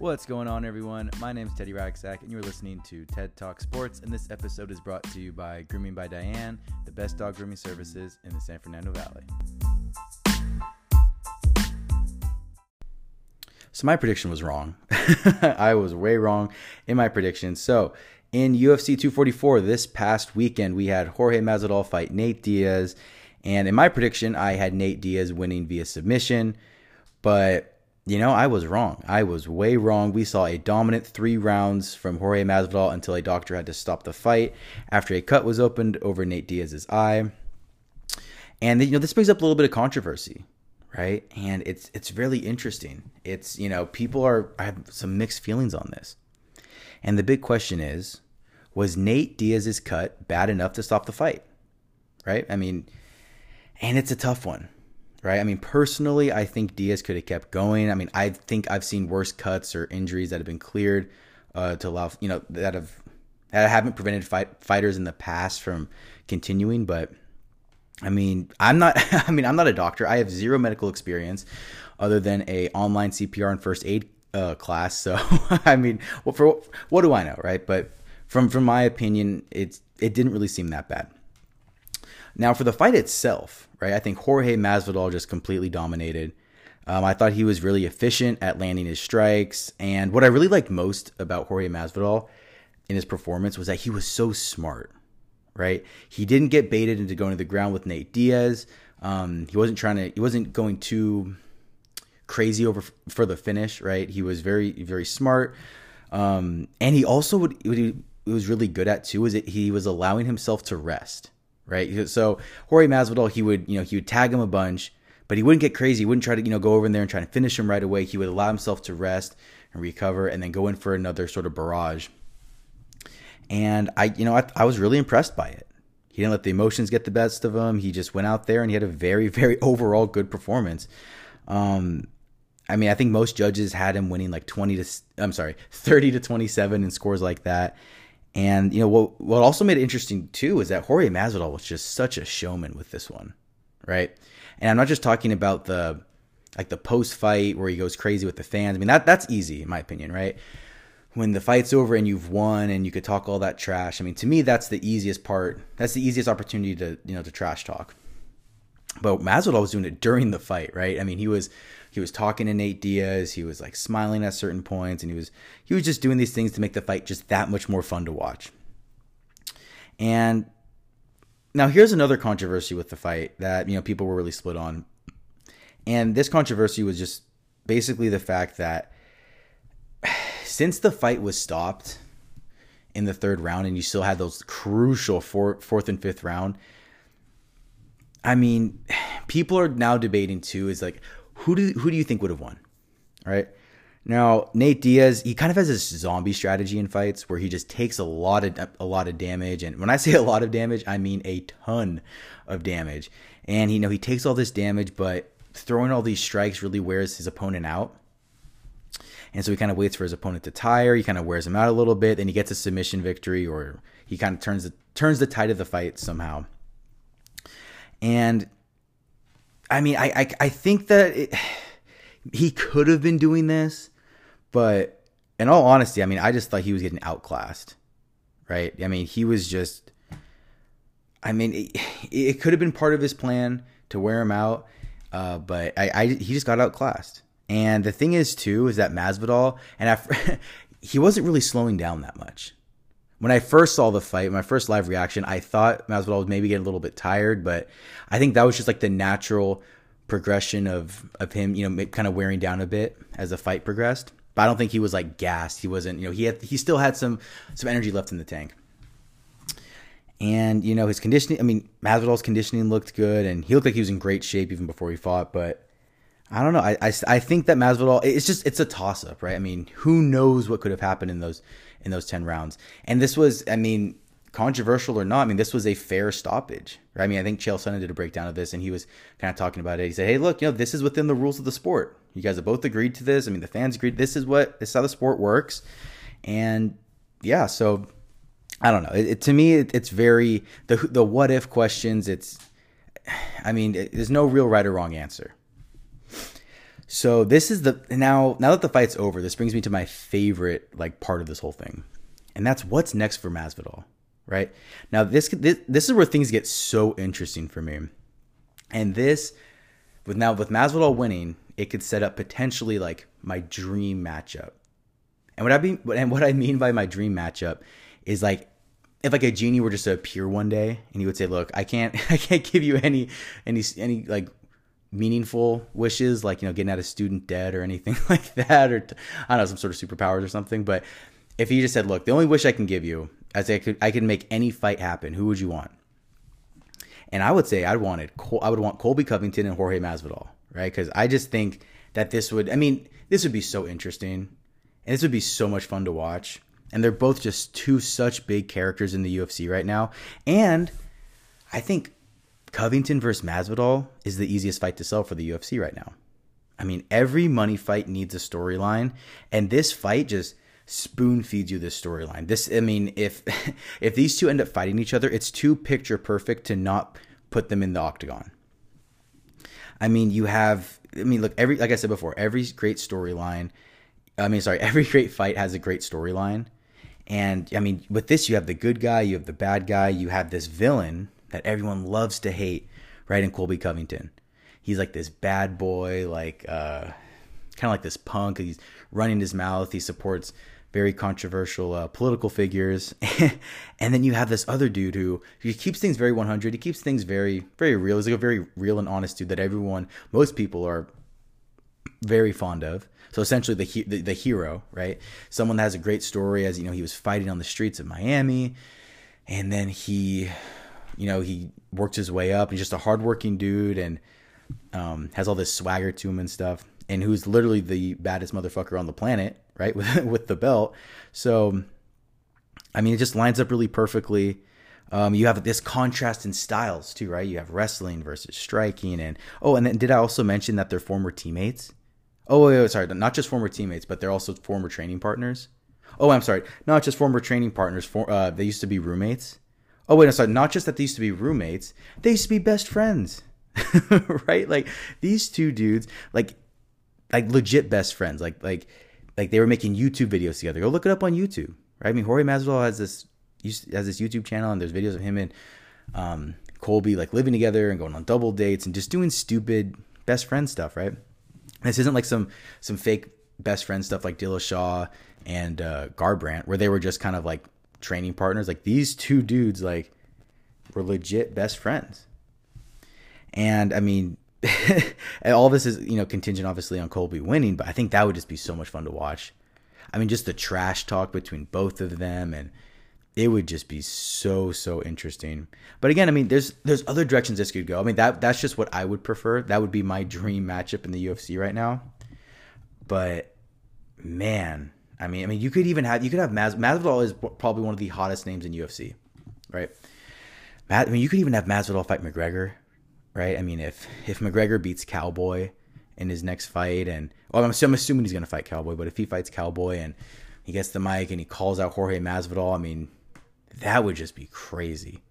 What's going on, everyone? My name is Teddy Ragsack, and you're listening to TED Talk Sports. And this episode is brought to you by Grooming by Diane, the best dog grooming services in the San Fernando Valley. So, my prediction was wrong. I was way wrong in my prediction. So, in UFC 244 this past weekend, we had Jorge Masvidal fight Nate Diaz. And in my prediction, I had Nate Diaz winning via submission. But you know, I was wrong. I was way wrong. We saw a dominant three rounds from Jorge Masvidal until a doctor had to stop the fight after a cut was opened over Nate Diaz's eye. And you know, this brings up a little bit of controversy, right? And it's it's really interesting. It's you know, people are I have some mixed feelings on this. And the big question is, was Nate Diaz's cut bad enough to stop the fight? Right? I mean, and it's a tough one right? I mean, personally, I think Diaz could have kept going. I mean, I think I've seen worse cuts or injuries that have been cleared uh, to allow, you know, that have that haven't prevented fight, fighters in the past from continuing. But I mean, I'm not. I mean, I'm not a doctor. I have zero medical experience other than a online CPR and first aid uh, class. So, I mean, well, for what do I know, right? But from from my opinion, it's it didn't really seem that bad. Now, for the fight itself, right, I think Jorge Masvidal just completely dominated. Um, I thought he was really efficient at landing his strikes. And what I really liked most about Jorge Masvidal in his performance was that he was so smart, right? He didn't get baited into going to the ground with Nate Diaz. Um, he wasn't trying to, he wasn't going too crazy over for the finish, right? He was very, very smart. Um, and he also would, he was really good at too is that he was allowing himself to rest right? So Jorge Masvidal, he would, you know, he would tag him a bunch, but he wouldn't get crazy. He wouldn't try to, you know, go over in there and try to finish him right away. He would allow himself to rest and recover, and then go in for another sort of barrage. And I, you know, I, I was really impressed by it. He didn't let the emotions get the best of him. He just went out there and he had a very, very overall good performance. Um, I mean, I think most judges had him winning like 20 to, I'm sorry, 30 to 27 in scores like that. And you know what? What also made it interesting too is that Jorge Masvidal was just such a showman with this one, right? And I'm not just talking about the like the post fight where he goes crazy with the fans. I mean that that's easy in my opinion, right? When the fight's over and you've won and you could talk all that trash. I mean, to me, that's the easiest part. That's the easiest opportunity to you know to trash talk. But Masvidal was doing it during the fight, right? I mean, he was he was talking to Nate Diaz. He was like smiling at certain points, and he was he was just doing these things to make the fight just that much more fun to watch. And now here's another controversy with the fight that you know people were really split on, and this controversy was just basically the fact that since the fight was stopped in the third round, and you still had those crucial four, fourth and fifth round. I mean, people are now debating too is like, who do who do you think would have won? Right. Now, Nate Diaz, he kind of has this zombie strategy in fights where he just takes a lot of a lot of damage, and when I say a lot of damage, I mean a ton of damage. And you know he takes all this damage, but throwing all these strikes really wears his opponent out. And so he kind of waits for his opponent to tire. He kind of wears him out a little bit, and he gets a submission victory, or he kind of turns the turns the tide of the fight somehow. And I mean, I I, I think that it, he could have been doing this, but in all honesty, I mean, I just thought he was getting outclassed, right? I mean, he was just. I mean, it, it could have been part of his plan to wear him out, uh, but I, I he just got outclassed. And the thing is, too, is that Masvidal and I, he wasn't really slowing down that much when I first saw the fight, my first live reaction, I thought Masvidal was maybe getting a little bit tired, but I think that was just like the natural progression of of him, you know, kind of wearing down a bit as the fight progressed. But I don't think he was like gassed. He wasn't, you know, he had he still had some some energy left in the tank. And you know his conditioning. I mean, Masvidal's conditioning looked good, and he looked like he was in great shape even before he fought. But I don't know. I, I, I think that Masvidal. It's just it's a toss up, right? I mean, who knows what could have happened in those in those 10 rounds. And this was, I mean, controversial or not, I mean, this was a fair stoppage. Right? I mean, I think Chael Sonnen did a breakdown of this and he was kind of talking about it. He said, hey, look, you know, this is within the rules of the sport. You guys have both agreed to this. I mean, the fans agreed. This is what, this is how the sport works. And yeah, so I don't know. It, it, to me, it, it's very, the, the what if questions, it's, I mean, there's no real right or wrong answer. So this is the now now that the fight's over, this brings me to my favorite like part of this whole thing, and that's what's next for Masvidal. Right now, this this this is where things get so interesting for me, and this with now with Masvidal winning, it could set up potentially like my dream matchup. And what I mean and what I mean by my dream matchup is like if like a genie were just to appear one day and he would say, "Look, I can't I can't give you any any any like meaningful wishes like you know getting out of student debt or anything like that or I don't know some sort of superpowers or something." But if he just said, "Look, the only wish I can give you as I could I could make any fight happen, who would you want?" And I would say I'd wanted Col- I would want Colby Covington and Jorge Masvidal, right? Because I just think that this would I mean this would be so interesting and this would be so much fun to watch and they're both just two such big characters in the UFC right now. And I think Covington versus Masvidal is the easiest fight to sell for the UFC right now. I mean, every money fight needs a storyline, and this fight just spoon feeds you this storyline. This, I mean, if if these two end up fighting each other, it's too picture perfect to not put them in the octagon. I mean, you have, I mean, look, every like I said before, every great storyline. I mean, sorry, every great fight has a great storyline and I mean, with this, you have the good guy, you have the bad guy, you have this villain that everyone loves to hate, right? In Colby Covington, he's like this bad boy, like uh, kind of like this punk. He's running his mouth. He supports very controversial uh, political figures, and then you have this other dude who he keeps things very 100. He keeps things very, very real. He's like a very real and honest dude that everyone, most people are very fond of. So essentially, the, the, the hero, right? Someone that has a great story, as you know, he was fighting on the streets of Miami, and then he, you know, he worked his way up. He's just a hardworking dude and um, has all this swagger to him and stuff. And who's literally the baddest motherfucker on the planet, right? With with the belt. So, I mean, it just lines up really perfectly. Um, you have this contrast in styles too, right? You have wrestling versus striking, and oh, and then did I also mention that they're former teammates? Oh, wait, wait, sorry, not just former teammates, but they're also former training partners. Oh, I'm sorry, not just former training partners. For uh, they used to be roommates. Oh wait, I'm sorry, not just that they used to be roommates. They used to be best friends, right? Like these two dudes, like like legit best friends. Like like like they were making YouTube videos together. Go look it up on YouTube, right? I mean, Jorge Masvidal has this has this YouTube channel, and there's videos of him and um, Colby like living together and going on double dates and just doing stupid best friend stuff, right? This isn't like some some fake best friend stuff like Dillashaw and uh, Garbrandt, where they were just kind of like training partners. Like these two dudes, like were legit best friends. And I mean, and all this is you know contingent obviously on Colby winning, but I think that would just be so much fun to watch. I mean, just the trash talk between both of them and it would just be so so interesting. But again, I mean, there's there's other directions this could go. I mean, that that's just what I would prefer. That would be my dream matchup in the UFC right now. But man, I mean, I mean, you could even have you could have Mas- Masvidal is probably one of the hottest names in UFC, right? I mean, you could even have Masvidal fight McGregor, right? I mean, if if McGregor beats Cowboy in his next fight, and well, I'm, I'm assuming he's gonna fight Cowboy, but if he fights Cowboy and he gets the mic and he calls out Jorge Masvidal, I mean, that would just be crazy.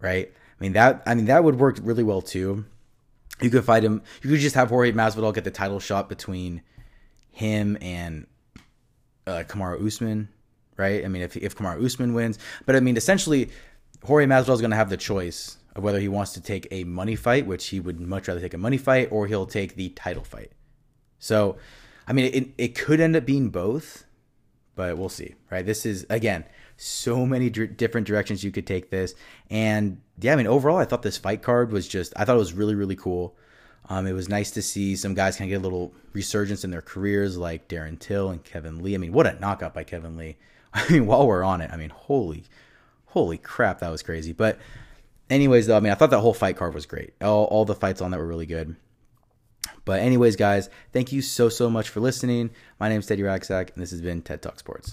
Right? I mean that I mean that would work really well too. You could fight him you could just have Jorge Masvidal get the title shot between him and uh, Kamaru Usman, right? I mean if if Kamaru Usman wins, but I mean essentially Jorge Masvidal is going to have the choice of whether he wants to take a money fight, which he would much rather take a money fight, or he'll take the title fight. So, I mean, it, it could end up being both, but we'll see, right? This is, again, so many different directions you could take this. And yeah, I mean, overall, I thought this fight card was just, I thought it was really, really cool. Um, it was nice to see some guys kind of get a little resurgence in their careers, like Darren Till and Kevin Lee. I mean, what a knockout by Kevin Lee. I mean, while we're on it, I mean, holy, holy crap, that was crazy. But, anyways, though, I mean, I thought that whole fight card was great. All, all the fights on that were really good. But, anyways, guys, thank you so, so much for listening. My name is Teddy Racksack, and this has been TED Talk Sports.